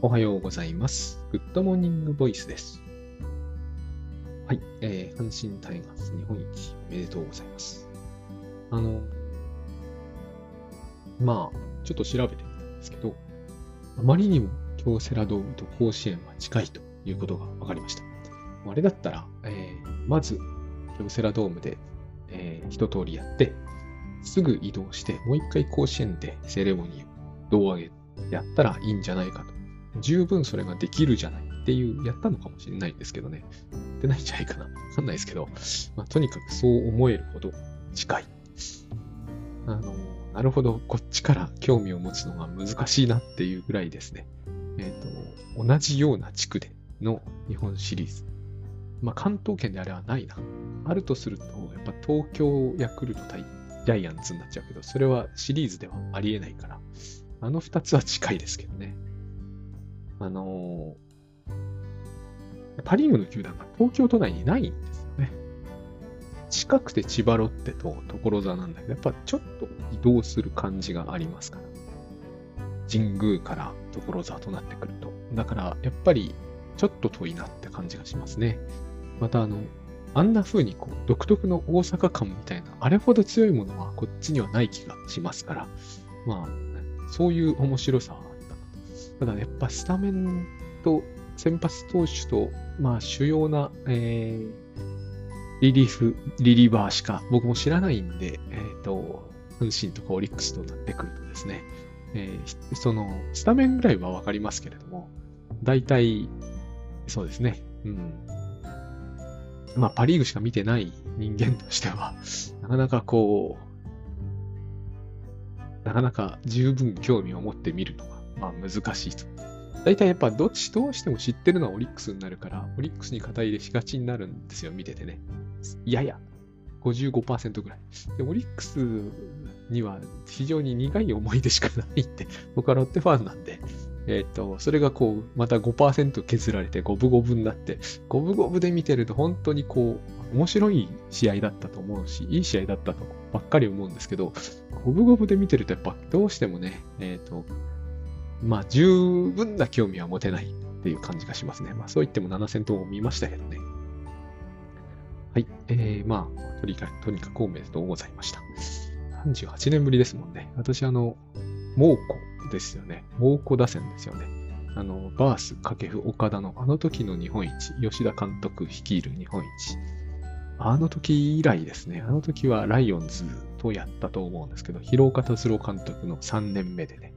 おはようございます。 Good Morning Voice です。はい、えー、阪神タイガース日本一おめでとうございます。あの、まあ、ちょっと調べてみたんですけど、あまりにも京セラドームと甲子園は近いということが分かりました。あれだったら、えー、まず京セラドームで、えー、一通りやって、すぐ移動して、もう一回甲子園でセレモニーを胴上げやったらいいんじゃないかと。十分それができるじゃないっていう、やったのかもしれないんですけどね。やってないんじゃないかな。わかんないですけど、まあ、とにかくそう思えるほど近い。あの、なるほど、こっちから興味を持つのが難しいなっていうぐらいですね。えっ、と、同じような地区での日本シリーズ。まあ、関東圏であれはないな。あるとすると、やっぱ東京ヤクルト対ジャイアンツになっちゃうけど、それはシリーズではありえないから、あの二つは近いですけどね。あのー、パリーグの球団が東京都内にないんですよね。近くて千葉ロッテと所沢なんだけど、やっぱちょっと移動する感じがありますから。神宮から所沢となってくると。だから、やっぱりちょっと遠いなって感じがしますね。また、あの、あんな風にこう独特の大阪感みたいな、あれほど強いものはこっちにはない気がしますから、まあ、そういう面白さはたただやっぱスタメンと先発投手と、まあ主要な、えー、リリーフ、リリーバーしか僕も知らないんで、えっ、ー、と、阪神とかオリックスとなってくるとですね、えー、その、スタメンぐらいはわかりますけれども、大体、そうですね、うん。まあ、パリーグしか見てない人間としては、なかなかこう、なかなか十分興味を持って見るのが、まあ、難しいと。大体やっぱどっちどうしても知ってるのはオリックスになるから、オリックスに肩入れしがちになるんですよ、見ててね。やや、55%ぐらい。で、オリックスには非常に苦い思い出しかないって、僕はロッテファンなんで、えっ、と、それがこう、また5%削られて五分五分になって、五分五分で見てると本当にこう、面白い試合だったと思うし、いい試合だったとばっかり思うんですけど、五分五分で見てるとやっぱどうしてもね、えっ、と、まあ十分な興味は持てないっていう感じがしますね。まあそう言っても7000頭も見ましたけどね。はい。えー、まあ、とにかく、とにかくおめでとうございました。38年ぶりですもんね。私あの、猛虎ですよね。猛虎打線ですよね。あの、バース、掛布、岡田のあの時の日本一、吉田監督率いる日本一。あの時以来ですね。あの時はライオンズとやったと思うんですけど、広岡達郎監督の3年目でね。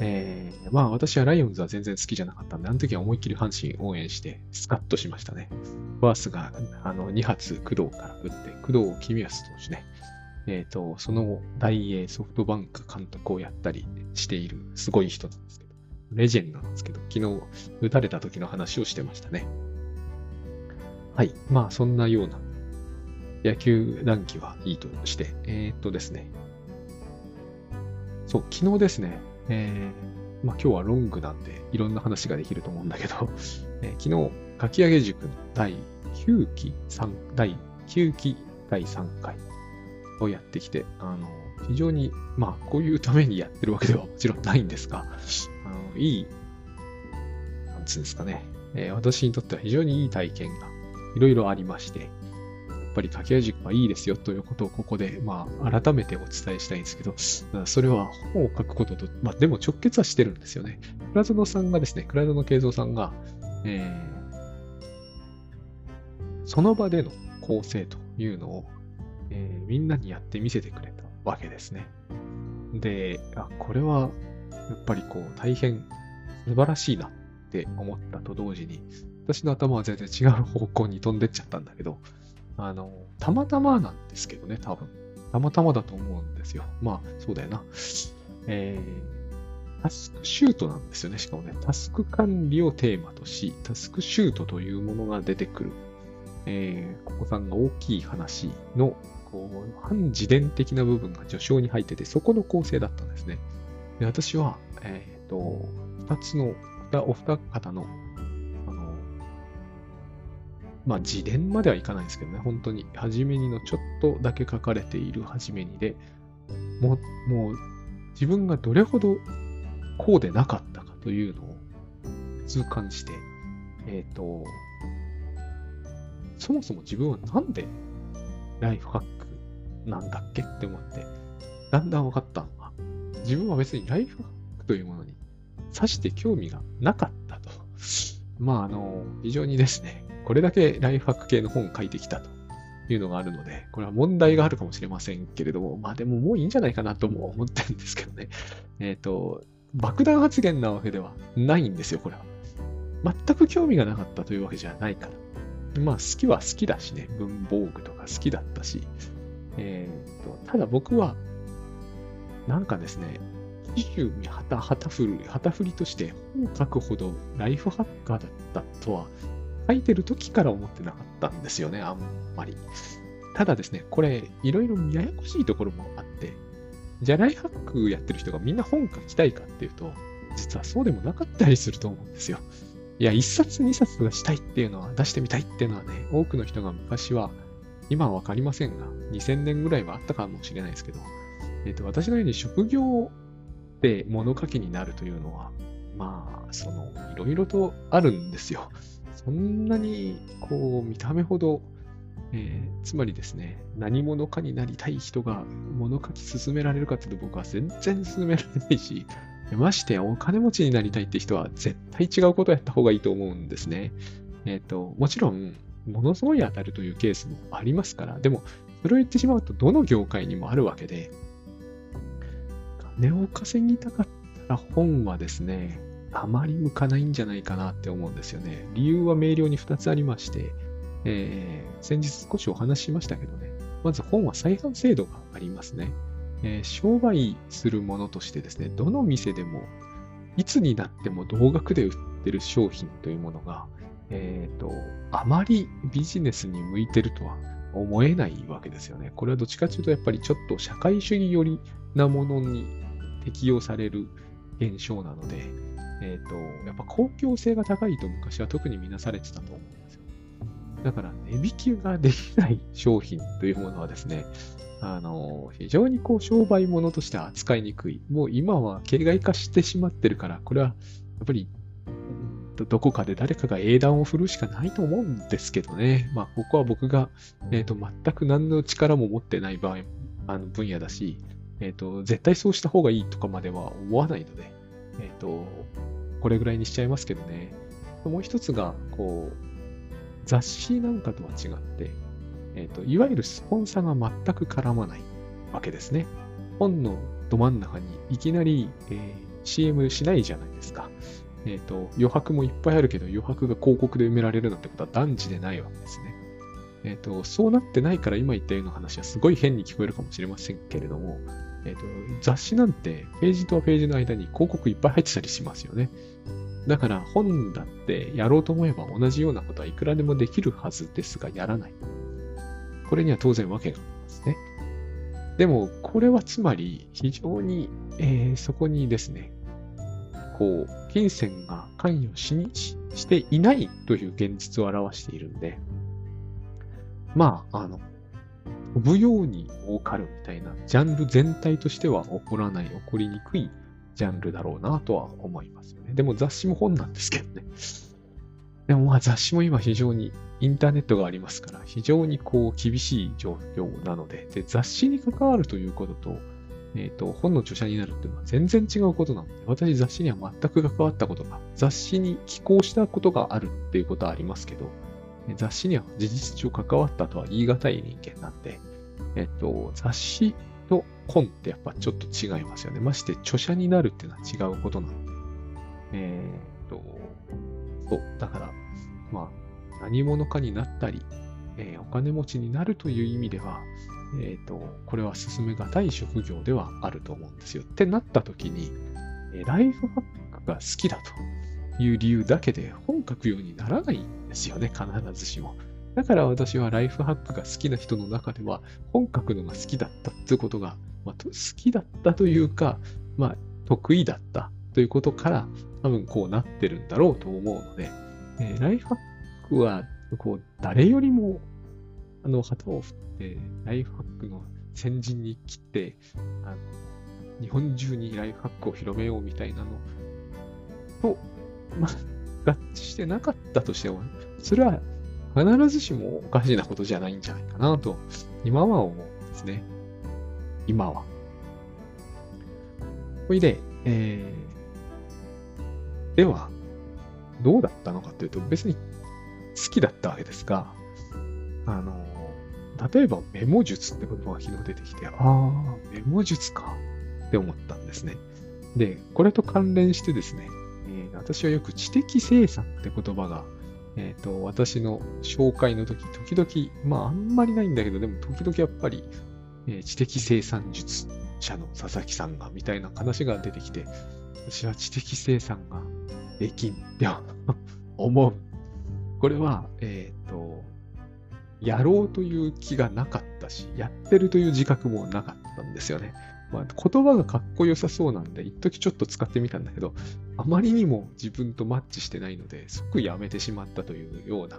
えー、まあ私はライオンズは全然好きじゃなかったんで、あの時は思いっきり阪神応援してスカッとしましたね。バースがあの2発工藤から打って、工藤公康投手ね。えっ、ー、と、その後大英ソフトバンク監督をやったりしているすごい人なんですけど、レジェンドなんですけど、昨日打たれた時の話をしてましたね。はい。まあそんなような野球談義はいいとして、えっ、とですね。そう、昨日ですね、えー、まあ今日はロングなんでいろんな話ができると思うんだけど、えー、昨日、かき上げ塾の第9期3、第9期第3回をやってきて、あの、非常に、まあこういうためにやってるわけではもちろんないんですが、あのいい、なんつうんですかね、えー、私にとっては非常にいい体験がいろいろありまして、ぱり掛け合い塾はいいですよということをここで、まあ、改めてお伝えしたいんですけど、それは本を書くことと、まあ、でも直結はしてるんですよね。倉園さんがですね、倉園慶三さんが、えー、その場での構成というのを、えー、みんなにやって見せてくれたわけですね。で、あこれは、やっぱりこう、大変素晴らしいなって思ったと同時に、私の頭は全然違う方向に飛んでっちゃったんだけど、あの、たまたまなんですけどね、多分。たまたまだと思うんですよ。まあ、そうだよな。えー、タスクシュートなんですよね。しかもね、タスク管理をテーマとし、タスクシュートというものが出てくる。えー、ここさんが大きい話の、こう、反自伝的な部分が序章に入ってて、そこの構成だったんですね。で私は、えっ、ー、と、二つの、お二方のまあ、自伝まではいかないですけどね、本当に、はじめにのちょっとだけ書かれているはじめにで、もう、もう、自分がどれほどこうでなかったかというのを、痛感して、えっ、ー、と、そもそも自分はなんでライフハックなんだっけって思って、だんだん分かったのが、自分は別にライフハックというものにさして興味がなかったと。まあ、あの、非常にですね、これだけライフハック系の本を書いてきたというのがあるので、これは問題があるかもしれませんけれども、まあでももういいんじゃないかなとも思ってるんですけどね。えっ、ー、と、爆弾発言なわけではないんですよ、これは。全く興味がなかったというわけじゃないから。まあ、好きは好きだしね、文房具とか好きだったし。えっ、ー、と、ただ僕は、なんかですね、紀州に旗、旗振る、旗振りとして本を書くほどライフハッカーだったとは、書いてる時から思ってなかったんですよね、あんまり。ただですね、これ、いろいろややこしいところもあって、じゃあライハックやってる人がみんな本書きたいかっていうと、実はそうでもなかったりすると思うんですよ。いや、一冊二冊出したいっていうのは、出してみたいっていうのはね、多くの人が昔は、今はわかりませんが、2000年ぐらいはあったかもしれないですけど、えっ、ー、と、私のように職業で物書きになるというのは、まあ、その、いろいろとあるんですよ。そんなに、こう、見た目ほど、えー、つまりですね、何者かになりたい人が物書き進められるかっていうと僕は全然進められないし、ましてお金持ちになりたいって人は絶対違うことをやった方がいいと思うんですね。えっ、ー、と、もちろん、ものすごい当たるというケースもありますから、でも、それを言ってしまうと、どの業界にもあるわけで、金を稼ぎたかったら本はですね、あまり向かないんじゃないかなって思うんですよね。理由は明瞭に2つありまして、えー、先日少しお話ししましたけどね、まず本は再販制度がありますね。えー、商売するものとしてですね、どの店でも、いつになっても同額で売ってる商品というものが、えっ、ー、と、あまりビジネスに向いてるとは思えないわけですよね。これはどっちかというと、やっぱりちょっと社会主義寄りなものに適用される現象なので、えっ、ー、と、やっぱ公共性が高いと昔は特に見なされてたと思うんですよ。だから値引きができない商品というものはですね、あの、非常にこう商売物として扱いにくい。もう今は形骸化してしまってるから、これはやっぱりどこかで誰かが英断を振るしかないと思うんですけどね。まあ、ここは僕が、えーと、全く何の力も持ってない場合、あの分野だし、えっ、ー、と、絶対そうした方がいいとかまでは思わないので、えっ、ー、と、これぐらいにしちゃいますけどね。もう一つが、こう、雑誌なんかとは違って、えっ、ー、と、いわゆるスポンサーが全く絡まないわけですね。本のど真ん中にいきなり、えー、CM しないじゃないですか。えっ、ー、と、余白もいっぱいあるけど、余白が広告で埋められるなんてことは断じでないわけですね。えっ、と、そうなってないから今言ったような話はすごい変に聞こえるかもしれませんけれども、えっ、と、雑誌なんてページとページの間に広告いっぱい入ってたりしますよね。だから本だってやろうと思えば同じようなことはいくらでもできるはずですが、やらない。これには当然訳がありますね。でも、これはつまり非常に、えー、そこにですね、こう、金銭が関与しにしていないという現実を表しているんで、まあ、あの、飛ぶように儲かるみたいな、ジャンル全体としては起こらない、起こりにくいジャンルだろうなとは思いますよね。でも雑誌も本なんですけどね。でもまあ雑誌も今非常にインターネットがありますから、非常にこう厳しい状況なので、で雑誌に関わるということと、えっ、ー、と、本の著者になるっていうのは全然違うことなので、私雑誌には全く関わったことが、雑誌に寄稿したことがあるっていうことはありますけど、雑誌には事実上関わったとは言い難い人間なんで、えっ、と、雑誌と本ってやっぱちょっと違いますよね。まして著者になるっていうのは違うことなので。えっ、と、そう、だから、まあ、何者かになったり、えー、お金持ちになるという意味では、えっ、と、これは進めがたい職業ではあると思うんですよ。ってなった時に、えライフハックが好きだという理由だけで本書くようにならないんですよね、必ずしも。だから私はライフハックが好きな人の中では本書くのが好きだったっていうことが、まあ、好きだったというか、まあ、得意だったということから多分こうなってるんだろうと思うので、えー、ライフハックはこう誰よりもあの旗を振ってライフハックの先陣に切ってあの日本中にライフハックを広めようみたいなのと、まあ、合致してなかったとしても、それは必ずしもおかしなことじゃないんじゃないかなと、今は思うんですね。今は。ほいで、えー、では、どうだったのかというと、別に好きだったわけですが、あの、例えばメモ術って言葉が昨日出てきて、ああ、メモ術かって思ったんですね。で、これと関連してですね、えー、私はよく知的生産って言葉が、えっ、ー、と、私の紹介の時、時々、まああんまりないんだけど、でも時々やっぱり、えー、知的生産術者の佐々木さんが、みたいな話が出てきて、私は知的生産ができんって思う。これは、えっ、ー、と、やろうという気がなかったし、やってるという自覚もなかったんですよね。まあ、言葉がかっこよさそうなんで、一時ちょっと使ってみたんだけど、あまりにも自分とマッチしてないので、即やめてしまったというような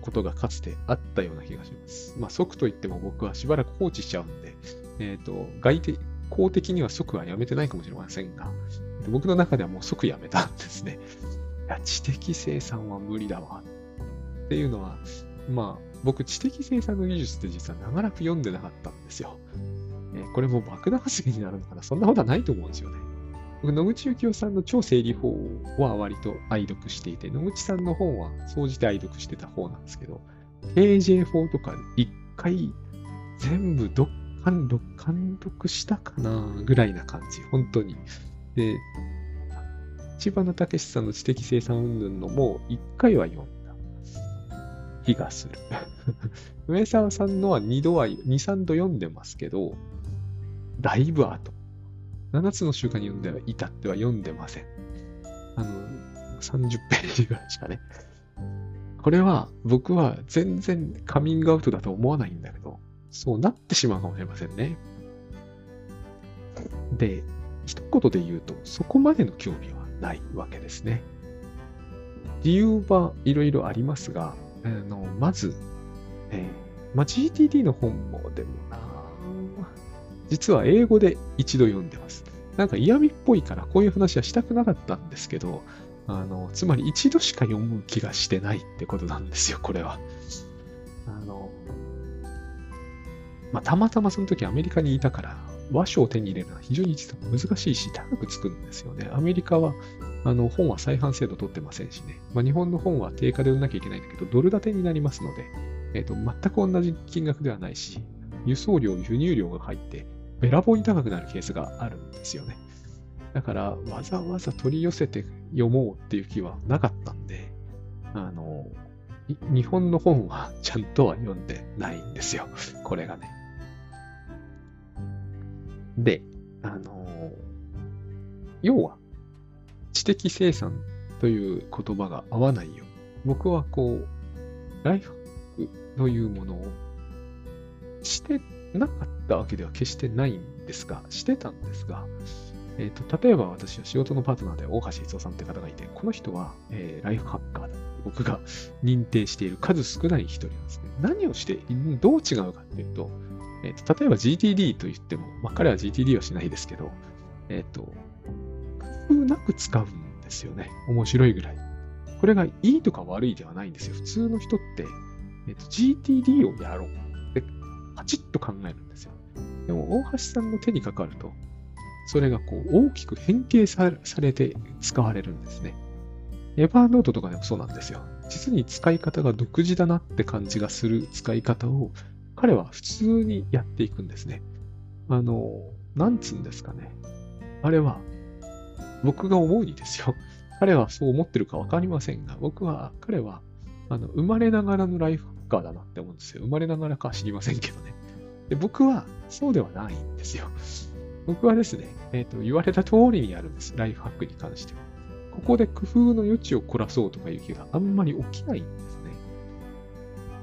ことがかつてあったような気がします。まあ、即といっても僕はしばらく放置しちゃうんで、えっ、ー、と、外的、公的には即はやめてないかもしれませんが、僕の中ではもう即やめたんですね。いや、知的生産は無理だわ。っていうのは、まあ、僕、知的生産の技術って実は長らく読んでなかったんですよ。これも爆弾発言になるのかなそんなことはないと思うんですよね。僕、野口幸雄さんの超整理法は割と愛読していて、野口さんの本は総じて愛読してた方なんですけど、KJ 法とか一回全部どっかん、監督したかなぐらいな感じ、本当に。で、千葉の武さんの知的生産運動のも一回は読んだ気がする。上沢さんのは2度は、2、3度読んでますけど、だいぶ後。7つの習慣に読んではいたっては読んでません。あの、30ページぐらいしかね。これは僕は全然カミングアウトだと思わないんだけど、そうなってしまうかもしれませんね。で、一言で言うと、そこまでの興味はないわけですね。理由はいろいろありますが、あのまず、えーまあ、GTD の本もでもな、実は英語で一度読んでます。なんか嫌味っぽいからこういう話はしたくなかったんですけど、あの、つまり一度しか読む気がしてないってことなんですよ、これは。あの、まあ、たまたまその時アメリカにいたから、和書を手に入れるのは非常に実は難しいし、高くつくんですよね。アメリカは、あの、本は再販制度取ってませんしね。まあ、日本の本は定価で売んなきゃいけないんだけど、ドル建てになりますので、えっ、ー、と、全く同じ金額ではないし、輸送料、輸入量が入って、べらぼうに高くなるケースがあるんですよね。だから、わざわざ取り寄せて読もうっていう気はなかったんで、あの、日本の本はちゃんとは読んでないんですよ。これがね。で、あの、要は、知的生産という言葉が合わないよ。僕はこう、ライフハックというものをしてなかったわけでは決してないんですが、してたんですが、えーと、例えば私は仕事のパートナーで大橋逸夫さんって方がいて、この人は、えー、ライフハッカーだって僕が認定している数少ない一人なんですね。何をして、どう違うかっていうと、えーと、例えば GTD と言っても、まあ、彼は GTD はしないですけど、えっ、ー、と、工夫なく使うんですよね。面白いぐらい。これがいいとか悪いではないんですよ。普通の人って、えっ、ー、と、GTD をやろう。で、パチッと考えるんですよ。でも、大橋さんの手にかかると、それがこう大きく変形されて使われるんですね。エヴァーノートとかでもそうなんですよ。実に使い方が独自だなって感じがする使い方を彼は普通にやっていくんですね。あの、なんつうんですかね。あれは僕が思うにですよ。彼はそう思ってるかわかりませんが、僕は、彼は、あの、生まれながらのライフッカーだなって思うんですよ。生まれながらか知りませんけどね。で僕は、そうではないんですよ。僕はですね、え、ー、と、言われた通りにやるんです。ライフハックに関しては。ここで工夫の余地を凝らそうとかいう気があんまり起きないんです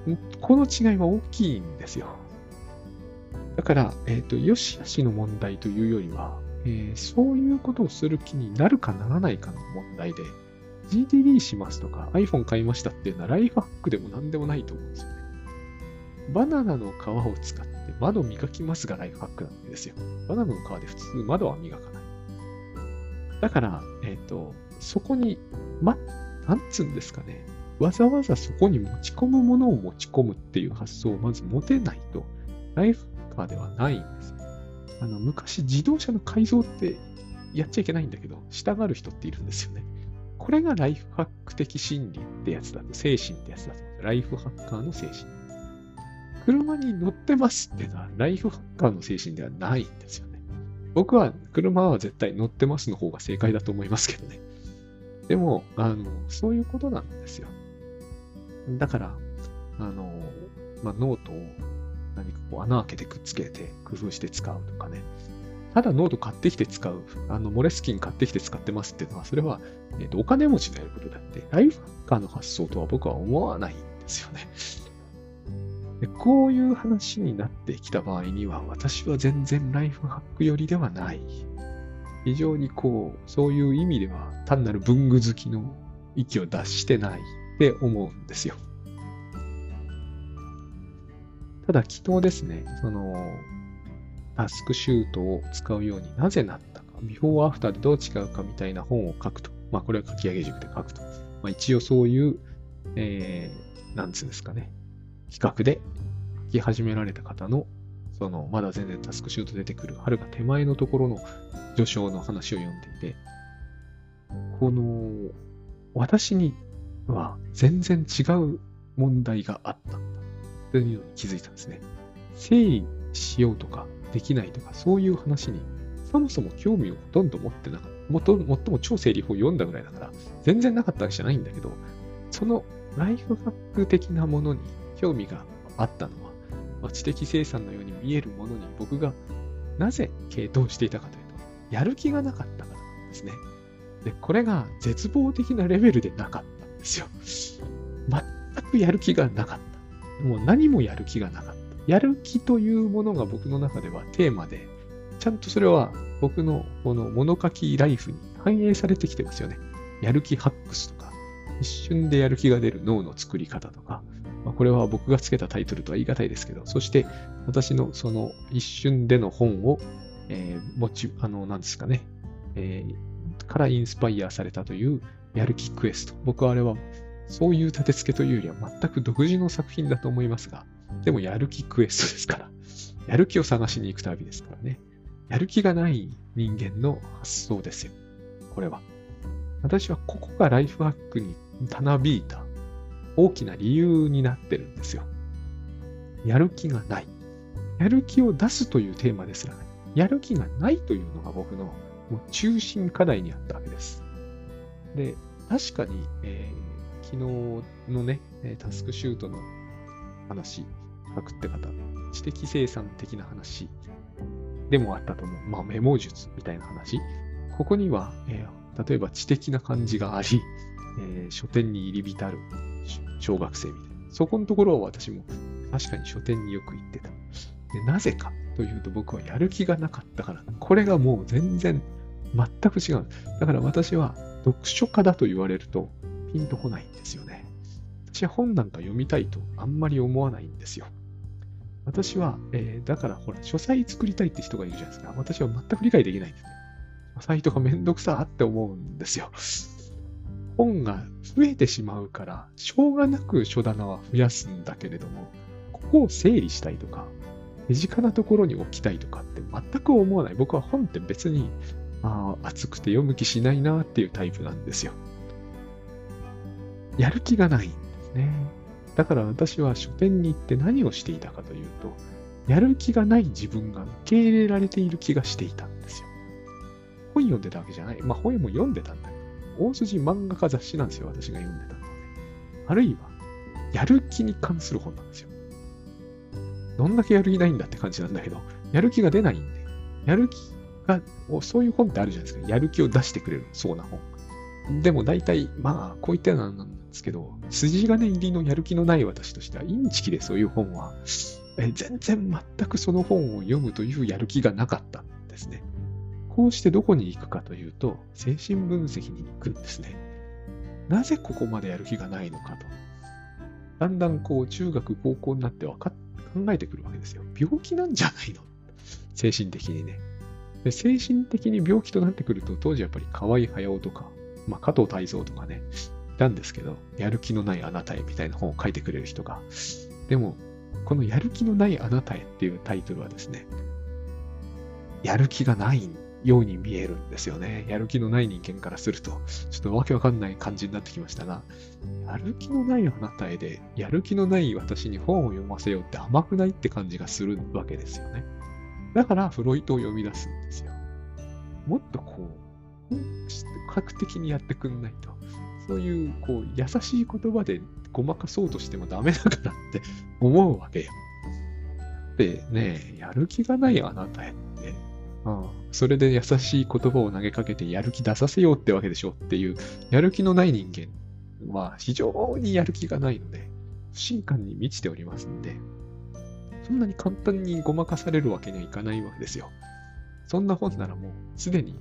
ね。この違いは大きいんですよ。だから、えっ、ー、と、よしあしの問題というよりは、えー、そういうことをする気になるかならないかの問題で、GTD しますとか iPhone 買いましたっていうのはライフハックでも何でもないと思うんですよね。バナナの皮を使って窓磨きますがライフハックなんですよ。バナナの皮で普通窓は磨かない。だから、えっ、ー、と、そこにマッなんつうんですかね。わざわざそこに持ち込むものを持ち込むっていう発想をまず持てないと、ライフハッカーではないんです。あの、昔自動車の改造ってやっちゃいけないんだけど、従う人っているんですよね。これがライフハック的心理ってやつだと、精神ってやつだと。ライフハッカーの精神。車に乗ってますってのは、ライフハッカーの精神ではないんですよね。僕は車は絶対乗ってますの方が正解だと思いますけどね。でも、あの、そういうことなんですよ。だから、あの、まあ、ノートを何かこう穴開けてくっつけて工夫して使うとかね。ただノート買ってきて使う、あの、モレスキン買ってきて使ってますっていうのは、それは、えっ、ー、と、お金持ちのやることだって、ライフハッカーの発想とは僕は思わないんですよね。でこういう話になってきた場合には、私は全然ライフハック寄りではない。非常にこう、そういう意味では、単なる文具好きの息を出してないって思うんですよ。ただ、昨日ですね、その、タスクシュートを使うようになぜなったか、ビフォーアフターでどう違うかみたいな本を書くと。まあ、これは書き上げ塾で書くと。まあ、一応そういう、えー、なんつうんですかね、企画で書き始められた方の、その、まだ全然タスクシュート出てくる、はるか手前のところの序章の話を読んでいて、この、私には全然違う問題があった。というのに気づいたんですね。整理しようとか、できないとか、そういう話に、そもそも興味をほとんど持ってなかった。もともとも超整理法を読んだぐらいだから、全然なかったわけじゃないんだけど、そのライフハック的なものに興味があったのは、まあ、知的生産のように見えるものに僕がなぜ傾倒していたかというと、やる気がなかったからなんですね。で、これが絶望的なレベルでなかったんですよ。全くやる気がなかった。もう何もやる気がなかった。やる気というものが僕の中ではテーマで、ちゃんとそれは僕のこの物書きライフに反映されてきてますよね。やる気ハックスとか、一瞬でやる気が出る脳の作り方とか、まあ、これは僕がつけたタイトルとは言い難いですけど、そして私のその一瞬での本を、えー、持ち、あの、なんですかね、えー、からインスパイアされたというやる気クエスト。僕はあれはそういう立て付けというよりは全く独自の作品だと思いますが、でもやる気クエストですから。やる気を探しに行く旅ですからね。やる気がない人間の発想ですよ。これは。私はここがライフハックにたなびいた大きな理由になってるんですよ。やる気がない。やる気を出すというテーマですら、ね、やる気がないというのが僕のもう中心課題にあったわけです。で、確かに、えー、昨日のね、タスクシュートの話、書くって方、知的生産的な話でもあったと思う。まあ、メモ術みたいな話。ここには、えー、例えば知的な感じがあり、えー、書店に入り浸る小学生みたいな。そこのところは私も確かに書店によく行ってた。でなぜかというと僕はやる気がなかったから、これがもう全然全く違う。だから私は読書家だと言われるとピンとこないんですよね。私は本なんか読みたいとあんまり思わないんですよ。私は、えー、だからほら、書斎作りたいって人がいるじゃないですか。私は全く理解できないんですね。書斎とかめんどくさって思うんですよ。本が増えてしまうから、しょうがなく書棚は増やすんだけれども、ここを整理したいとか、手近なところに置きたいとかって全く思わない。僕は本って別に、あ熱くて読む気しないなっていうタイプなんですよ。やる気がないんですね。だから私は書店に行って何をしていたかというと、やる気がない自分が受け入れられている気がしていたんですよ。本読んでたわけじゃない。まあ本も読んでたんだけど、大筋漫画家雑誌なんですよ、私が読んでたのはね。あるいは、やる気に関する本なんですよ。どんだけやる気ないんだって感じなんだけど、やる気が出ないんで、やる気が、そういう本ってあるじゃないですか。やる気を出してくれる、そうな本。でも大体、まあ、こういったようなですけど、筋金入りのやる気のない私としては、インチキでそういう本は、え全然全くその本を読むというやる気がなかったんですね。こうしてどこに行くかというと、精神分析に行くんですね。なぜここまでやる気がないのかと。だんだんこう、中学、高校になってわか考えてくるわけですよ。病気なんじゃないの精神的にねで。精神的に病気となってくると、当時やっぱり河合駿とか、まあ、加藤泰造とかね、んですけど、やる気のないあなたへみたいな本を書いてくれる人が。でも、このやる気のないあなたへっていうタイトルはですね、やる気がないように見えるんですよね。やる気のない人間からすると、ちょっとわけわかんない感じになってきましたが、やる気のないあなたへで、やる気のない私に本を読ませようって甘くないって感じがするわけですよね。だから、フロイトを読み出すんですよ。もっとこう、本格的にやってくんないと。そういう、こう、優しい言葉でごまかそうとしてもダメだからって 思うわけよ。でね、やる気がないあなたへって、うん、それで優しい言葉を投げかけてやる気出させようってわけでしょっていう、やる気のない人間は非常にやる気がないので、不信感に満ちておりますんで、そんなに簡単にごまかされるわけにはいかないわけですよ。そんな本ならもうすでに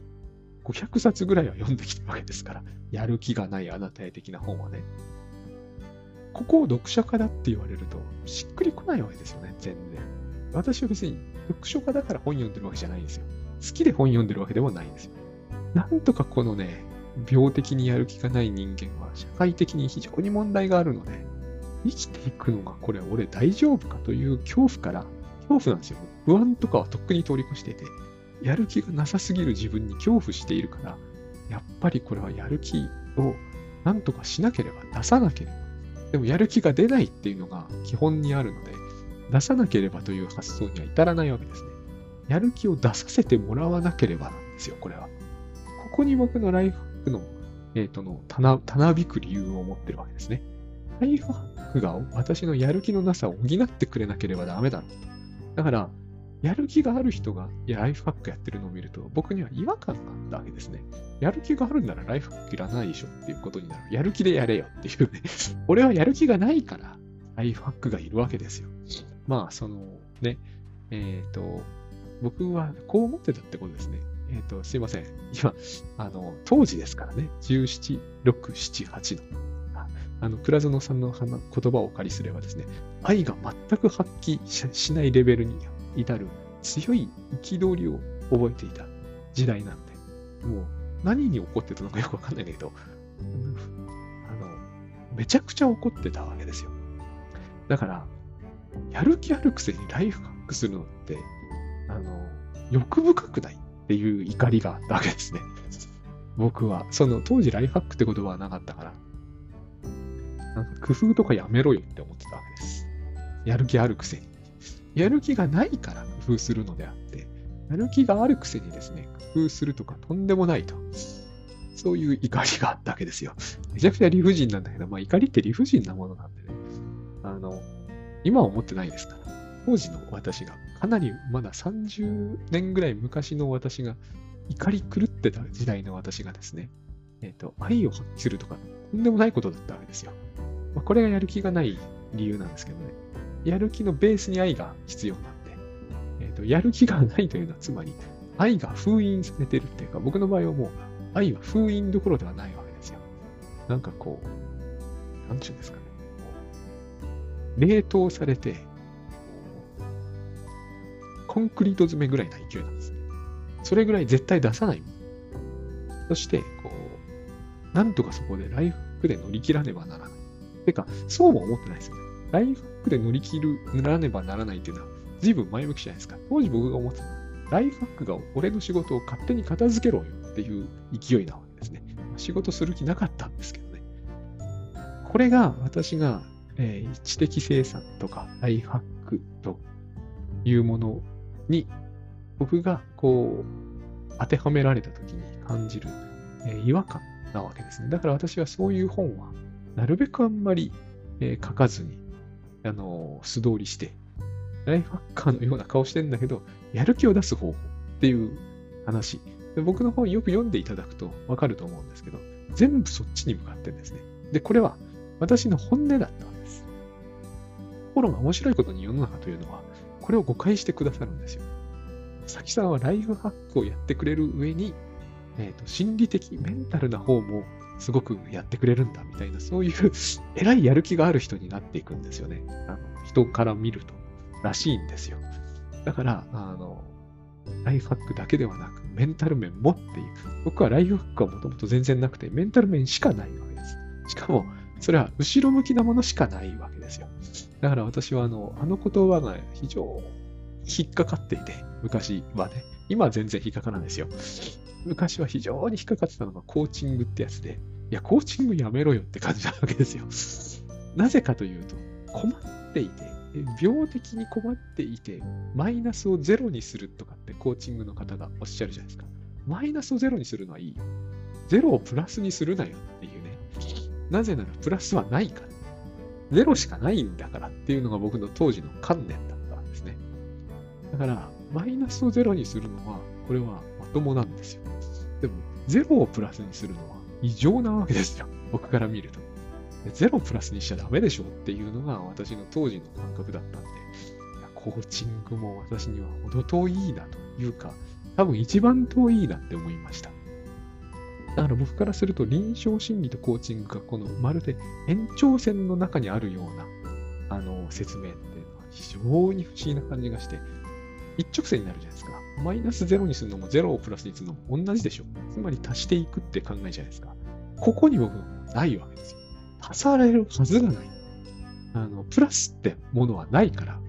500冊ぐらいは読んできてるわけですから、やる気がないあなたへ的な本はね。ここを読者家だって言われると、しっくりこないわけですよね、全然。私は別に読書家だから本読んでるわけじゃないんですよ。好きで本読んでるわけでもないんですよ。なんとかこのね、病的にやる気がない人間は社会的に非常に問題があるので、生きていくのがこれ俺大丈夫かという恐怖から、恐怖なんですよ。不安とかはとっくに通り越していて、やる気がなさすぎる自分に恐怖しているから、やっぱりこれはやる気をなんとかしなければ、出さなければ。でもやる気が出ないっていうのが基本にあるので、出さなければという発想には至らないわけですね。やる気を出させてもらわなければなんですよ、これは。ここに僕のライフハックの、えっ、ー、との、たな、びく理由を持ってるわけですね。ライフハックが私のやる気のなさを補ってくれなければダメだろうと。だから、やる気がある人がいやライフハックやってるのを見ると、僕には違和感があったわけですね。やる気があるんならライフハックいらないでしょっていうことになる。やる気でやれよっていうね。俺はやる気がないから、ライフハックがいるわけですよ。まあ、そのね、えっ、ー、と、僕はこう思ってたってことですね。えっ、ー、と、すいません。今、あの、当時ですからね、17、6、7、8の。あの、倉園さんの言葉をお借りすればですね、愛が全く発揮しないレベルに至る強い憤りを覚えていた時代なんで、もう何に怒ってたのかよくわかんないけど、あの、めちゃくちゃ怒ってたわけですよ。だから、やる気あるくせにライフハックするのって、あの、欲深くないっていう怒りがあったわけですね。僕は。その当時ライフハックって言葉はなかったから、なんか工夫とかやめろよって思ってたわけです。やる気あるくせに。やる気がないから工夫するのであって、やる気があるくせにですね、工夫するとかとんでもないと。そういう怒りがあったわけですよ。めちゃくちゃ理不尽なんだけど、まあ怒りって理不尽なものなんでね。あの、今は思ってないですから。当時の私が、かなりまだ30年ぐらい昔の私が、怒り狂ってた時代の私がですね、えっ、ー、と、愛を発揮するとか、とんでもないことだったわけですよ。まあ、これがやる気がない理由なんですけどね。やる気のベースに愛が必要なんで、えっ、ー、と、やる気がないというのは、つまり、愛が封印されてるっていうか、僕の場合はもう、愛は封印どころではないわけですよ。なんかこう、なんちゅうんですかね。冷凍されて、コンクリート詰めぐらいな勢いなんですね。それぐらい絶対出さない。そして、こう、なんとかそこでライフで乗り切らねばならない。てか、そうも思ってないですよね。ライフクで乗り切る、ならねばならないっていうのは、随分前向きじゃないですか。当時僕が思ってたのは、ライフハックが俺の仕事を勝手に片付けろよっていう勢いなわけですね。仕事する気なかったんですけどね。これが私がえー、知的生産とかライフハックというものに僕がこう当てはめられた時に感じる、えー、違和感なわけですね。だから私はそういう本はなるべくあんまり、えー、書かずに、あの素通りして、ライフハッカーのような顔してんだけど、やる気を出す方法っていう話。で僕の本よく読んでいただくとわかると思うんですけど、全部そっちに向かってんですね。で、これは私の本音だったところが面白いことに世の中というのは、これを誤解してくださるんですよ。佐木さんはライフハックをやってくれる上に、えーと、心理的、メンタルな方もすごくやってくれるんだみたいな、そういう 偉いやる気がある人になっていくんですよね。あの人から見ると、らしいんですよ。だから、あの、ライフハックだけではなく、メンタル面もっていう。僕はライフハックはもともと全然なくて、メンタル面しかないわけです。しかも、それは後ろ向きなものしかないわけですよ。だから私はあの、あの言葉が非常に引っかかっていて、昔はね。今は全然引っかからないですよ。昔は非常に引っかかってたのがコーチングってやつで、いや、コーチングやめろよって感じなわけですよ。なぜかというと、困っていて、病的に困っていて、マイナスをゼロにするとかってコーチングの方がおっしゃるじゃないですか。マイナスをゼロにするのはいいよ。ゼロをプラスにするなよっていうね。なぜならプラスはないから。ゼロしかないんだからっていうのが僕の当時の観念だったんですね。だから、マイナスをゼロにするのは、これはともなんですよ。でも、ゼロをプラスにするのは異常なわけですよ。僕から見ると。ゼロプラスにしちゃダメでしょっていうのが私の当時の感覚だったんで、コーチングも私には程遠いなというか、多分一番遠いなって思いました。だから僕からすると臨床心理とコーチングがこのまるで延長線の中にあるようなあの説明っていうのは非常に不思議な感じがして、一直線になるじゃないですか。マイナスゼロにするのもゼロをプラスにするのも同じでしょ。つまり足していくって考えじゃないですか。ここに僕ないわけですよ。足されるはずがない。あの、プラスってものはないから。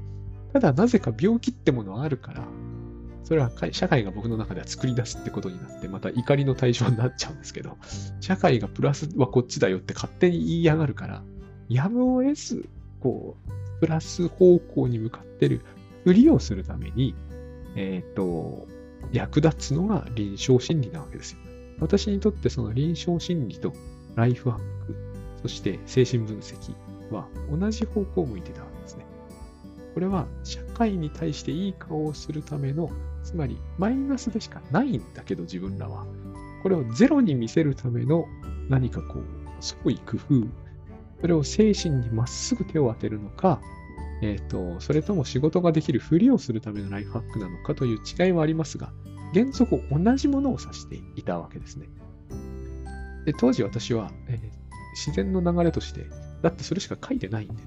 ただなぜか病気ってものはあるから、それは社会が僕の中では作り出すってことになって、また怒りの対象になっちゃうんですけど、社会がプラスはこっちだよって勝手に言いやがるから、やむを得ず、こう、プラス方向に向かってるふりをするために、えっ、ー、と、役立つのが臨床心理なわけですよ。私にとってその臨床心理とライフハック、そして精神分析は同じ方向を向いてたわけですね。これは社会に対していい顔をするための、つまりマイナスでしかないんだけど自分らは。これをゼロに見せるための何かこう、創意工夫、それを精神にまっすぐ手を当てるのか、え、ー、と、それとも仕事ができるふりをするためのライフハックなのかという違いはありますが、原則同じものを指していたわけですね。で、当時私は、えー、自然の流れとして、だってそれしか書いてないんでね、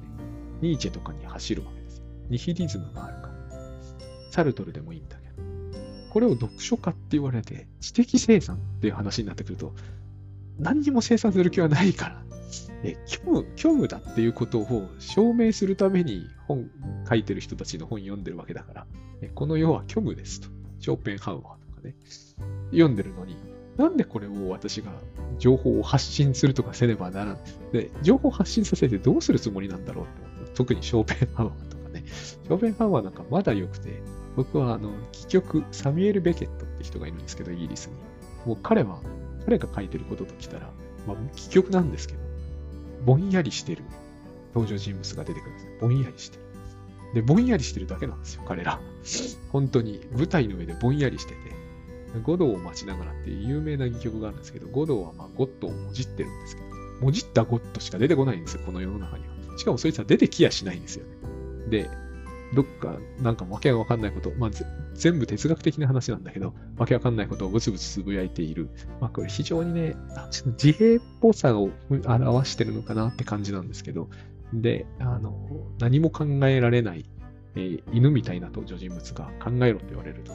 ニーチェとかに走るわけです。ニヒリズムがあるから。サルトルでもいいんだけど。これを読書家って言われて、知的生産っていう話になってくると、何にも生産する気はないから、虚無、虚無だっていうことを証明するために本書いてる人たちの本読んでるわけだから、この世は虚無ですと。ショーペンハウアーとかね、読んでるのに、なんでこれを私が情報を発信するとかせねばならん。で、情報発信させてどうするつもりなんだろうって特にショーペンハウアーとかね。ショーペンハウアーなんかまだ良くて、僕はあの、戯曲、サミュエル・ベケットって人がいるんですけど、イギリスに。もう彼は、彼が書いてることときたら、まあ、戯曲なんですけど、ぼんやりしてる登場人物が出てくるんです。ぼんやりしてる。で、ぼんやりしてるだけなんですよ、彼ら。本当に舞台の上でぼんやりしてて、五道を待ちながらっていう有名な戯曲があるんですけど、五道はまあゴッドをもじってるんですけど、もじったゴッドしか出てこないんですよ、この世の中には。しかもそいつは出てきやしないんですよね。で、どっか、なんかわけわかんないこと、まあ、全部哲学的な話なんだけど、わけわかんないことをブツブツつぶやいている。まあ、これ非常にね、自閉っぽさを表してるのかなって感じなんですけど、で、あの、何も考えられない、えー、犬みたいな登場人物が考えろって言われると、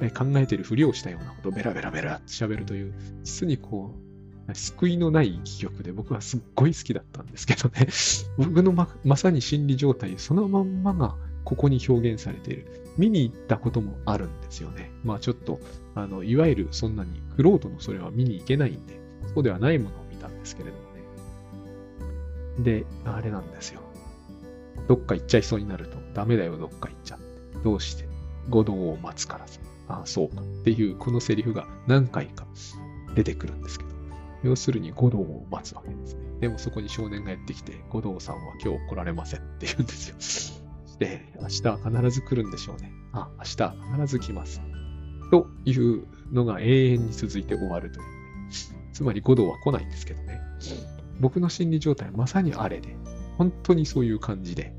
え、考えてるふりをしたようなことをベラベラベラって喋るという、実にこう、救いのない戯曲で僕はすっごい好きだったんですけどね、僕のままさに心理状態そのまんまがここに表現されている。見に行ったこともあるんですよね。まあちょっと、あの、いわゆるそんなに、クロートのそれは見に行けないんで、そうではないものを見たんですけれどもね。で、あれなんですよ。どっか行っちゃいそうになると、ダメだよ、どっか行っちゃって。どうして？五道を待つからさ。ああ、そうか。っていう、このセリフが何回か出てくるんですけど。要するに五道を待つわけですね。でもそこに少年がやってきて、五道さんは今日来られませんって言うんですよ。で、明日は必ず来るんでしょうね。あ、明日は必ず来ます。というのが永遠に続いて終わるという、ね。つまり五道は来ないんですけどね。僕の心理状態はまさにあれで、本当にそういう感じで、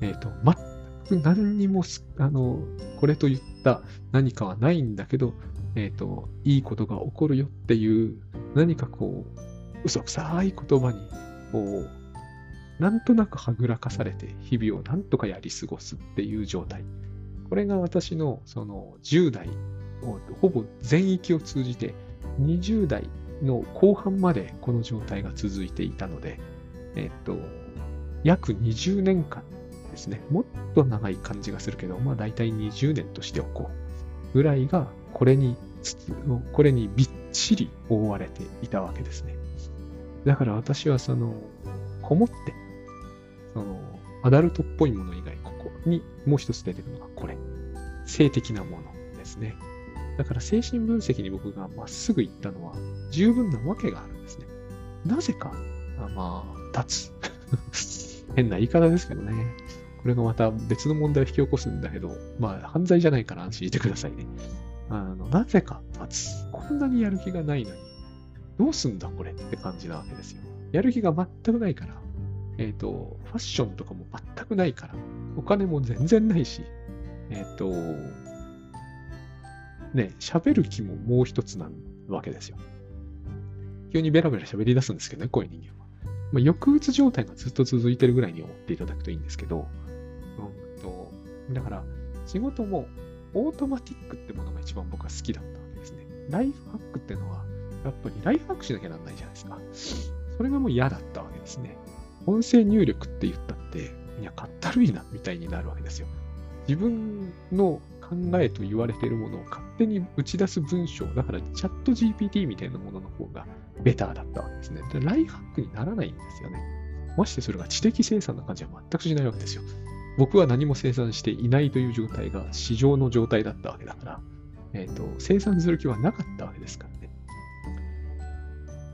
えっ、ー、と、全く何にも、あの、これといった何かはないんだけど、えっ、ー、と、いいことが起こるよっていう、何かこう、嘘くさい言葉に、こう、なんとなくはぐらかされて日々をなんとかやり過ごすっていう状態。これが私のその10代をほぼ全域を通じて20代の後半までこの状態が続いていたので、えっと、約20年間ですね。もっと長い感じがするけど、まあ大体20年としておこう。ぐらいが、これに、これにびっちり覆われていたわけですね。だから私はその、こもって、その、アダルトっぽいもの以外、ここにもう一つ出てくるのがこれ。性的なものですね。だから精神分析に僕がまっすぐ行ったのは十分なわけがあるんですね。なぜか、あまあ、立つ。変な言い方ですけどね。これがまた別の問題を引き起こすんだけど、まあ、犯罪じゃないから安心してくださいね。あの、なぜか立つ。こんなにやる気がないのに、どうすんだこれって感じなわけですよ。やる気が全くないから、えっ、ー、と、ファッションとかも全くないから、お金も全然ないし、えっ、ー、と、ね、喋る気ももう一つなわけですよ。急にベラベラ喋り出すんですけどね、こういう人間は。まあ、抑うつ状態がずっと続いてるぐらいに思っていただくといいんですけど、うんと、だから、仕事もオートマティックってものが一番僕は好きだったわけですね。ライフハックってのは、やっぱりライフハックしなきゃなんないじゃないですか。それがもう嫌だったわけですね。音声入力って言ったって、いや、かったるいな、みたいになるわけですよ。自分の考えと言われているものを勝手に打ち出す文章、だからチャット GPT みたいなものの方がベターだったわけですね。ライフハックにならないんですよね。ましてそれが知的生産な感じは全くしないわけですよ。僕は何も生産していないという状態が市場の状態だったわけだから、えっ、ー、と、生産する気はなかったわけですからね。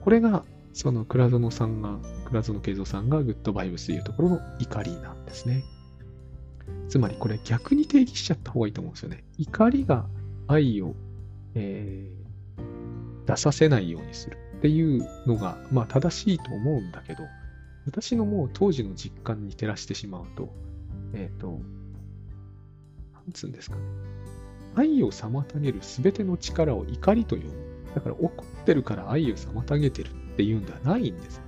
これが、その倉園さんが、倉園慶三さんがグッドバイブスというところの怒りなんですね。つまりこれ逆に定義しちゃった方がいいと思うんですよね。怒りが愛を、えー、出させないようにするっていうのが、まあ正しいと思うんだけど、私のもう当時の実感に照らしてしまうと、えっ、ー、と、なんつうんですかね。愛を妨げるすべての力を怒りと呼ぶ。だから怒ってるから愛を妨げてるっていうんではないんです。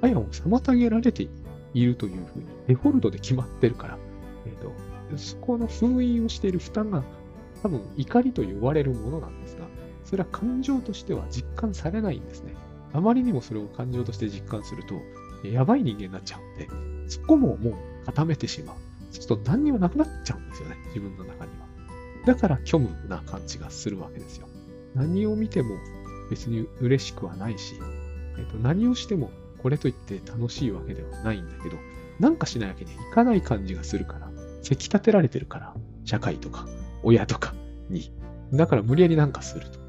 愛は妨げられているというふうにデフォルトで決まってるから、えっ、ー、と、そこの封印をしている負担が多分怒りと言われるものなんですが、それは感情としては実感されないんですね。あまりにもそれを感情として実感すると、やばい人間になっちゃうんで、そこももう固めてしまう。そうすると何にもなくなっちゃうんですよね、自分の中には。だから虚無な感じがするわけですよ。何を見ても別に嬉しくはないし、えっと、何をしてもこれといって楽しいわけではないんだけど、なんかしないわけにはいかない感じがするから、せき立てられてるから、社会とか親とかに。だから無理やりなんかすると。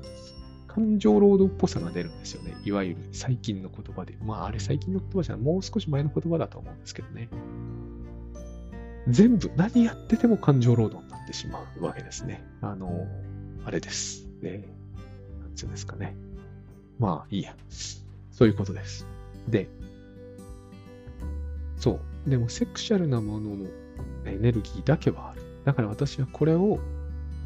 感情労働っぽさが出るんですよね。いわゆる最近の言葉で。まああれ最近の言葉じゃもう少し前の言葉だと思うんですけどね。全部、何やってても感情労働になってしまうわけですね。あの、あれです。ね。なんつうんですかね。まあいいや。そういうことです。で、そう。でもセクシャルなもののエネルギーだけはある。だから私はこれを、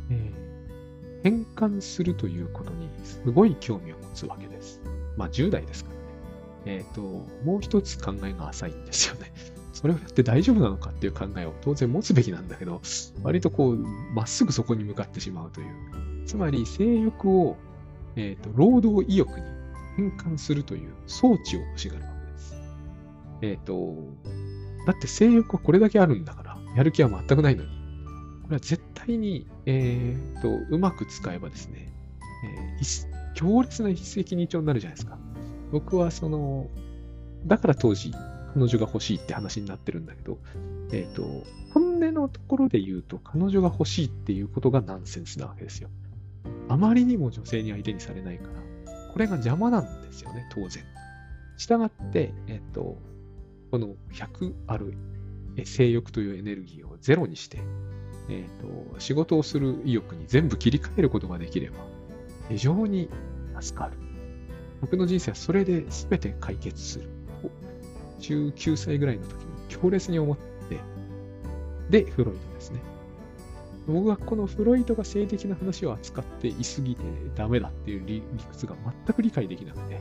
えー、変換するということにすごい興味を持つわけです。まあ10代ですからね。えっ、ー、と、もう一つ考えが浅いんですよね。それをやって大丈夫なのかっていう考えを当然持つべきなんだけど、割とこう、まっすぐそこに向かってしまうという。つまり、性欲を、えっ、ー、と、労働意欲に変換するという装置を欲しがるわけです。えっ、ー、と、だって性欲はこれだけあるんだから、やる気は全くないのに。これは絶対に、えー、と、うまく使えばですね、えー、強烈な一石二鳥になるじゃないですか。僕はその、だから当時、彼女が欲しいって話になってるんだけど、えっ、ー、と、本音のところで言うと、彼女が欲しいっていうことがナンセンスなわけですよ。あまりにも女性に相手にされないから、これが邪魔なんですよね、当然。したがって、えっ、と、この100ある性欲というエネルギーをゼロにして、えーと、仕事をする意欲に全部切り替えることができれば、非常に助かる。僕の人生はそれで全て解決する。19歳ぐらいの時に強烈に思って、で、フロイトですね。僕はこのフロイトが性的な話を扱っていすぎてダメだっていう理屈が全く理解できなくて、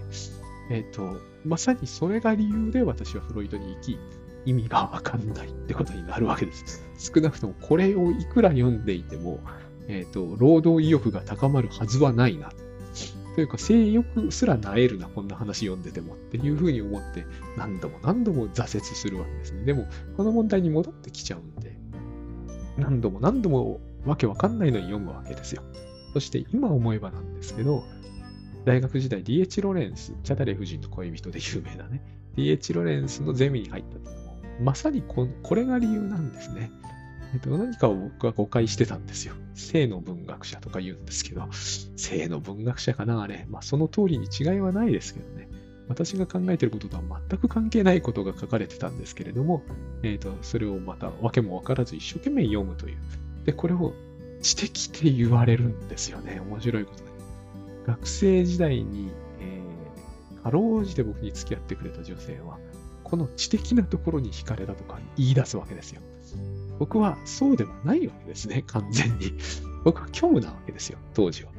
えっ、ー、と、まさにそれが理由で私はフロイトに行き、意味がわかんないってことになるわけです。少なくともこれをいくら読んでいても、えっ、ー、と、労働意欲が高まるはずはないな。というか性欲すらなえるな、こんな話読んでてもっていうふうに思って、何度も何度も挫折するわけですね。でも、この問題に戻ってきちゃうんで、何度も何度もわけわかんないのに読むわけですよ。そして今思えばなんですけど、大学時代 DH ロレンス、チャタレ夫人の恋人で有名なね、DH ロレンスのゼミに入った時も、まさにここれが理由なんですね。えっと、何かを僕は誤解してたんですよ。性の文学者とか言うんですけど、性の文学者かな、あれ。まあ、その通りに違いはないですけどね。私が考えていることとは全く関係ないことが書かれてたんですけれども、え、ー、と、それをまた訳もわからず一生懸命読むという。で、これを知的って言われるんですよね。面白いことで。学生時代に、えー、かろうじて僕に付き合ってくれた女性は、この知的なところに惹かれたとか言い出すわけですよ。僕はそうではないわけですね、完全に。僕は虚無なわけですよ、当時は。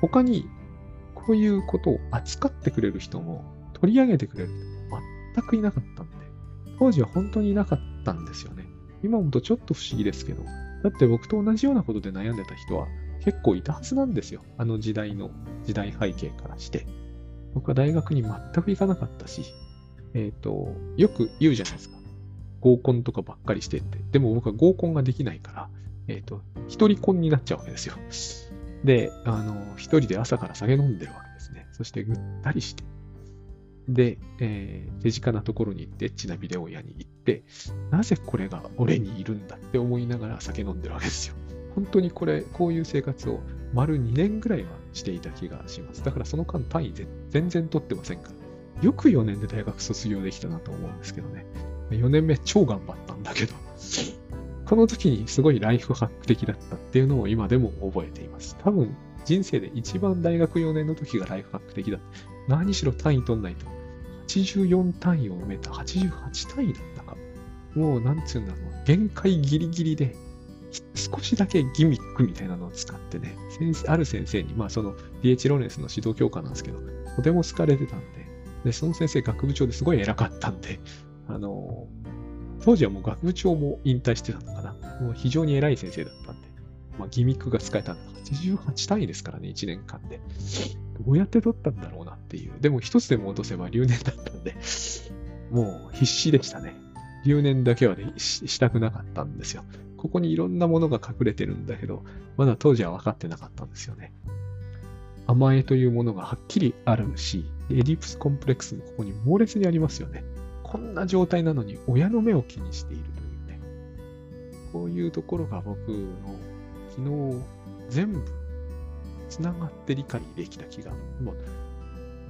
他に、こういうことを扱ってくれる人も、取り上げてくれる人も全くいなかったんで、当時は本当にいなかったんですよね。今思うとちょっと不思議ですけど、だって僕と同じようなことで悩んでた人は結構いたはずなんですよ。あの時代の時代背景からして。僕は大学に全く行かなかったし、えっ、ー、と、よく言うじゃないですか。合コンとかばっかりしてって。でも僕は合コンができないから、えっ、ー、と、一人婚になっちゃうわけですよ。で、あの、一人で朝から酒飲んでるわけですね。そしてぐったりして。で、えー、手近なところに行って、エッチなビデオ屋に行って、なぜこれが俺にいるんだって思いながら酒飲んでるわけですよ。本当にこれ、こういう生活を丸2年ぐらいはしていた気がします。だからその間単位全然取ってませんから。よく4年で大学卒業できたなと思うんですけどね。4年目超頑張ったんだけど、この時にすごいライフハック的だったっていうのを今でも覚えています。多分人生で一番大学4年の時がライフハック的だ。何しろ単位取んないと。84単位を埋めた88単位だったか。もうなんつうんだろう。限界ギリギリで少しだけギミックみたいなのを使ってね、先生ある先生に、まあその DH ロネスの指導教科なんですけど、とても好かれてたんで、で、その先生学部長ですごい偉かったんで、あの、当時はもう学部長も引退してたのかな。もう非常に偉い先生だったんで、まあ、ギミックが使えたんだ。88単位ですからね、1年間で。どうやって取ったんだろうなっていう。でも一つでも落とせば留年だったんで、もう必死でしたね。留年だけはね、したくなかったんですよ。ここにいろんなものが隠れてるんだけど、まだ当時は分かってなかったんですよね。甘えというものがはっきりあるし、エディプスコンプレックスもここに猛烈にありますよね。こんな状態なのに親の目を気にしているというね。こういうところが僕の昨日全部繋がって理解できた気が。もう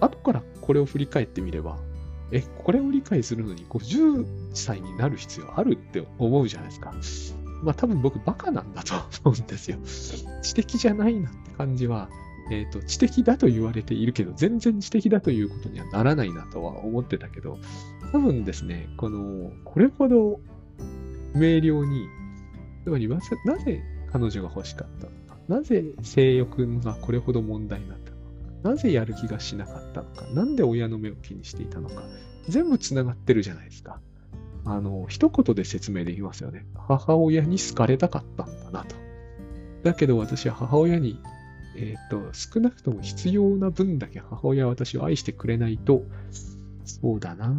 後からこれを振り返ってみれば、え、これを理解するのに50歳になる必要あるって思うじゃないですか。まあ多分僕バカなんだと思うんですよ。知的じゃないなって感じは、えっ、ー、と、知的だと言われているけど、全然知的だということにはならないなとは思ってたけど、多分ですね、この、これほど明瞭に、つまりなぜ彼女が欲しかったのか、なぜ性欲がこれほど問題になったのか、なぜやる気がしなかったのか、なんで親の目を気にしていたのか、全部つながってるじゃないですか。あの、一言で説明できますよね。母親に好かれたかったんだなと。だけど私は母親に、えっ、ー、と、少なくとも必要な分だけ母親は私を愛してくれないと、そうだな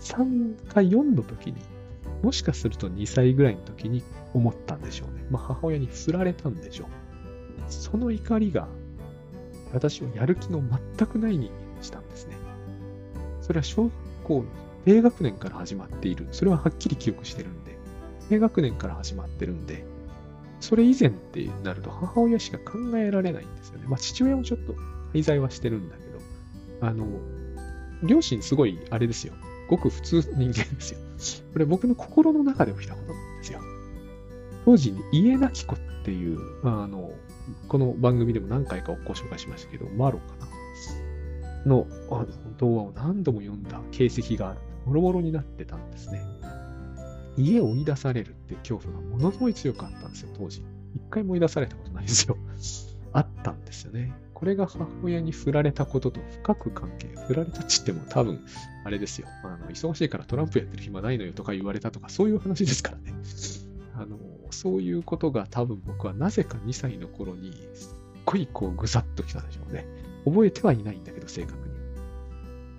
3か4の時に、もしかすると2歳ぐらいの時に思ったんでしょうね。まあ、母親に振られたんでしょう。その怒りが、私をやる気の全くない人間にしたんですね。それは小学校の低学年から始まっている。それははっきり記憶してるんで、低学年から始まってるんで、それ以前ってなると母親しか考えられないんですよね。まあ父親もちょっと滞在はしてるんだけど、あの、両親すごいあれですよ。ごく普通の人間ですよ。これ僕の心の中で起きたことなんですよ。当時に家なき子っていう、まあ、あの、この番組でも何回かご紹介しましたけど、マロかなの動画を何度も読んだ形跡がボロボロになってたんですね。家を追い出されるって恐怖がものすごい強かったんですよ、当時。一回も追い出されたことないですよ。あったんですよね。これが母親に振られたことと深く関係。振られたって言っても多分、あれですよ。あの忙しいからトランプやってる暇ないのよとか言われたとか、そういう話ですからね。あの、そういうことが多分僕はなぜか2歳の頃にすっごいこうぐさっときたでしょうね。覚えてはいないんだけど、正確。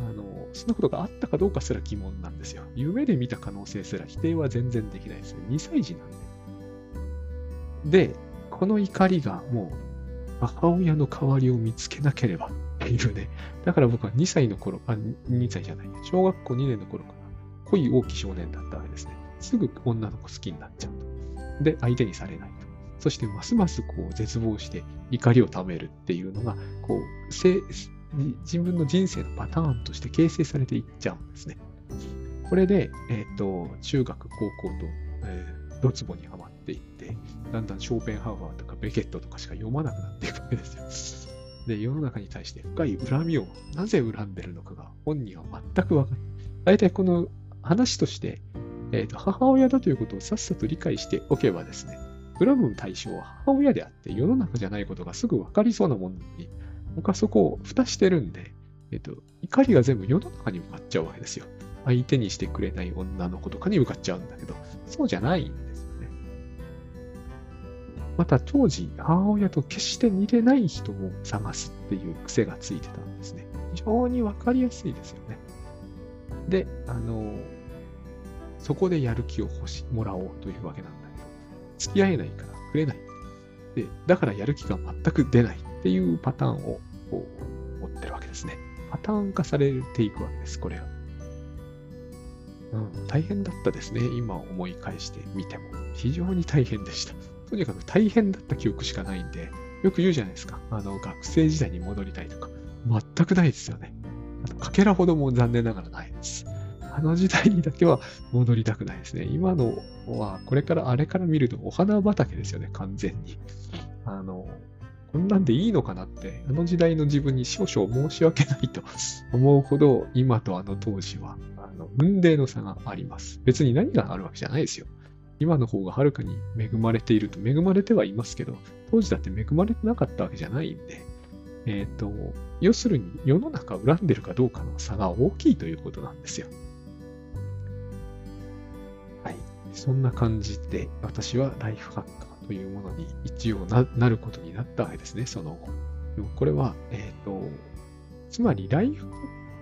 あの、そんなことがあったかどうかすら疑問なんですよ。夢で見た可能性すら否定は全然できないですよ。2歳児なんで。で、この怒りがもう母親の代わりを見つけなければっていうね。だから僕は2歳の頃、あ、2歳じゃない、小学校2年の頃から恋大き少年だったわけですね。すぐ女の子好きになっちゃうと。で、相手にされないと。そしてますますこう絶望して怒りをためるっていうのが、こう、自分の人生のパターンとして形成されていっちゃうんですね。これで、え、ー、と、中学、高校と、えー、ドツボにはまっていって、だんだんショーペンハーバーとかベケットとかしか読まなくなっていくわけですよ。で、世の中に対して深い恨みをなぜ恨んでるのかが本人は全くわかんない。大体この話として、えーと、母親だということをさっさと理解しておけばですね、恨む対象は母親であって世の中じゃないことがすぐ分かりそうなもんに、僕はそこを蓋してるんで、えっ、と、怒りが全部世の中に向かっちゃうわけですよ。相手にしてくれない女の子とかに向かっちゃうんだけど、そうじゃないんですよね。また当時、母親と決して似てない人を探すっていう癖がついてたんですね。非常にわかりやすいですよね。で、あの、そこでやる気を欲し、もらおうというわけなんだけど、付き合えないからくれない。で、だからやる気が全く出ないっていうパターンをこう持ってるわけですね。パターン化されていくわけです、これは。うん、大変だったですね。今思い返してみても。非常に大変でした。とにかく大変だった記憶しかないんで、よく言うじゃないですか。あの、学生時代に戻りたいとか。全くないですよね。あと、かけらほども残念ながらないです。あの時代にだけは戻りたくないですね。今のは、これからあれから見るとお花畑ですよね、完全に。あの、こんなんでいいのかなって、あの時代の自分に少々申し訳ないと 思うほど、今とあの当時は、あの、運命の差があります。別に何があるわけじゃないですよ。今の方がはるかに恵まれていると、恵まれてはいますけど、当時だって恵まれてなかったわけじゃないんで、えっ、ー、と、要するに世の中を恨んでるかどうかの差が大きいということなんですよ。はい。そんな感じで、私はライフハッカーというものに一応なることになったわけですね、その後。これは、えっ、ー、と、つまりライフ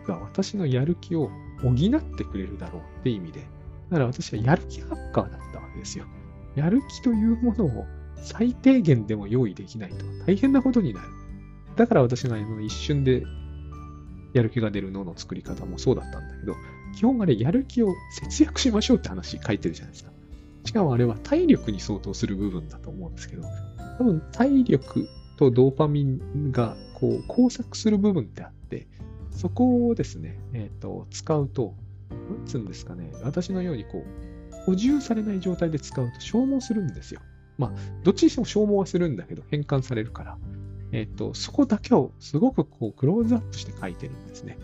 が私のやる気を補ってくれるだろうって意味で、だから私はやる気ハッカーだったわけですよ。やる気というものを最低限でも用意できないと大変なことになる。だから私が一瞬でやる気が出る脳の作り方もそうだったんだけど、基本あれやる気を節約しましょうって話書いてるじゃないですか。しかもあれは体力に相当する部分だと思うんですけど、多分体力とドーパミンがこう交錯する部分ってあって、そこをですね、えっ、ー、と、使うと、なんつうんですかね、私のようにこう、補充されない状態で使うと消耗するんですよ。まあ、どっちにしても消耗はするんだけど、変換されるから。えっ、ー、と、そこだけをすごくこう、クローズアップして書いてるんですね。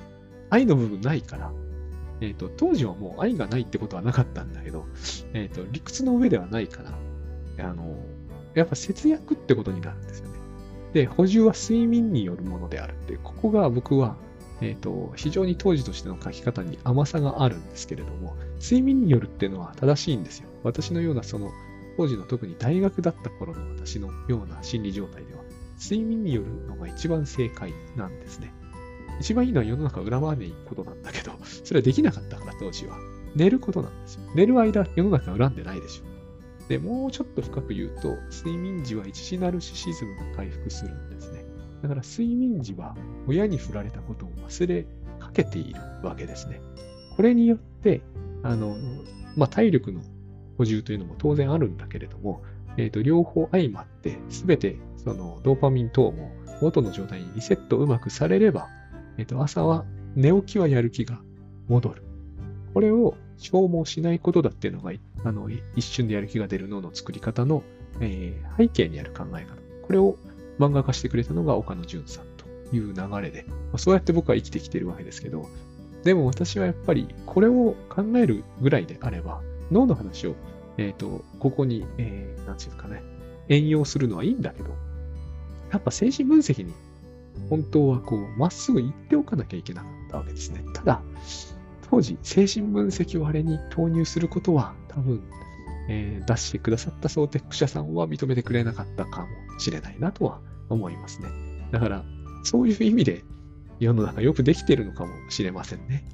愛の部分ないから、え、ー、と、当時はもう愛がないってことはなかったんだけど、え、ー、と、理屈の上ではないから、あの、やっぱ節約ってことになるんですよね。で、補充は睡眠によるものであるっていう、ここが僕は、えっ、と、非常に当時としての書き方に甘さがあるんですけれども、睡眠によるっていうのは正しいんですよ。私のようなその、当時の特に大学だった頃の私のような心理状態では、睡眠によるのが一番正解なんですね。一番いいのは世の中を恨まないことなんだけど、それはできなかったから当時は。寝ることなんですよ。寝る間、世の中を恨んでないでしょ。で、もうちょっと深く言うと、睡眠時は一時ナルシシズムが回復するんですね。だから睡眠時は親に振られたことを忘れかけているわけですね。これによって、あの、まあ、体力の補充というのも当然あるんだけれども、えっ、ー、と、両方相まって、すべてそのドーパミン等も元の状態にリセットうまくされれば、えっ、と、朝は寝起きはやる気が戻る。これを消耗しないことだっていうのが、あの、一瞬でやる気が出る脳の作り方の、えー、背景にある考え方。これを漫画化してくれたのが岡野淳さんという流れで、まあ、そうやって僕は生きてきてるわけですけど、でも私はやっぱりこれを考えるぐらいであれば、脳の話を、えっ、ー、と、ここに、えー、なんていうかね、援用するのはいいんだけど、やっぱ精神分析に本当はこう、まっすぐ行っておかなきゃいけなかったわけですね。ただ、当時、精神分析をあれに投入することは、多分、えー、出してくださったソーテック社さんは認めてくれなかったかもしれないなとは、思いますね。だから、そういう意味で世の中よくできてるのかもしれませんね。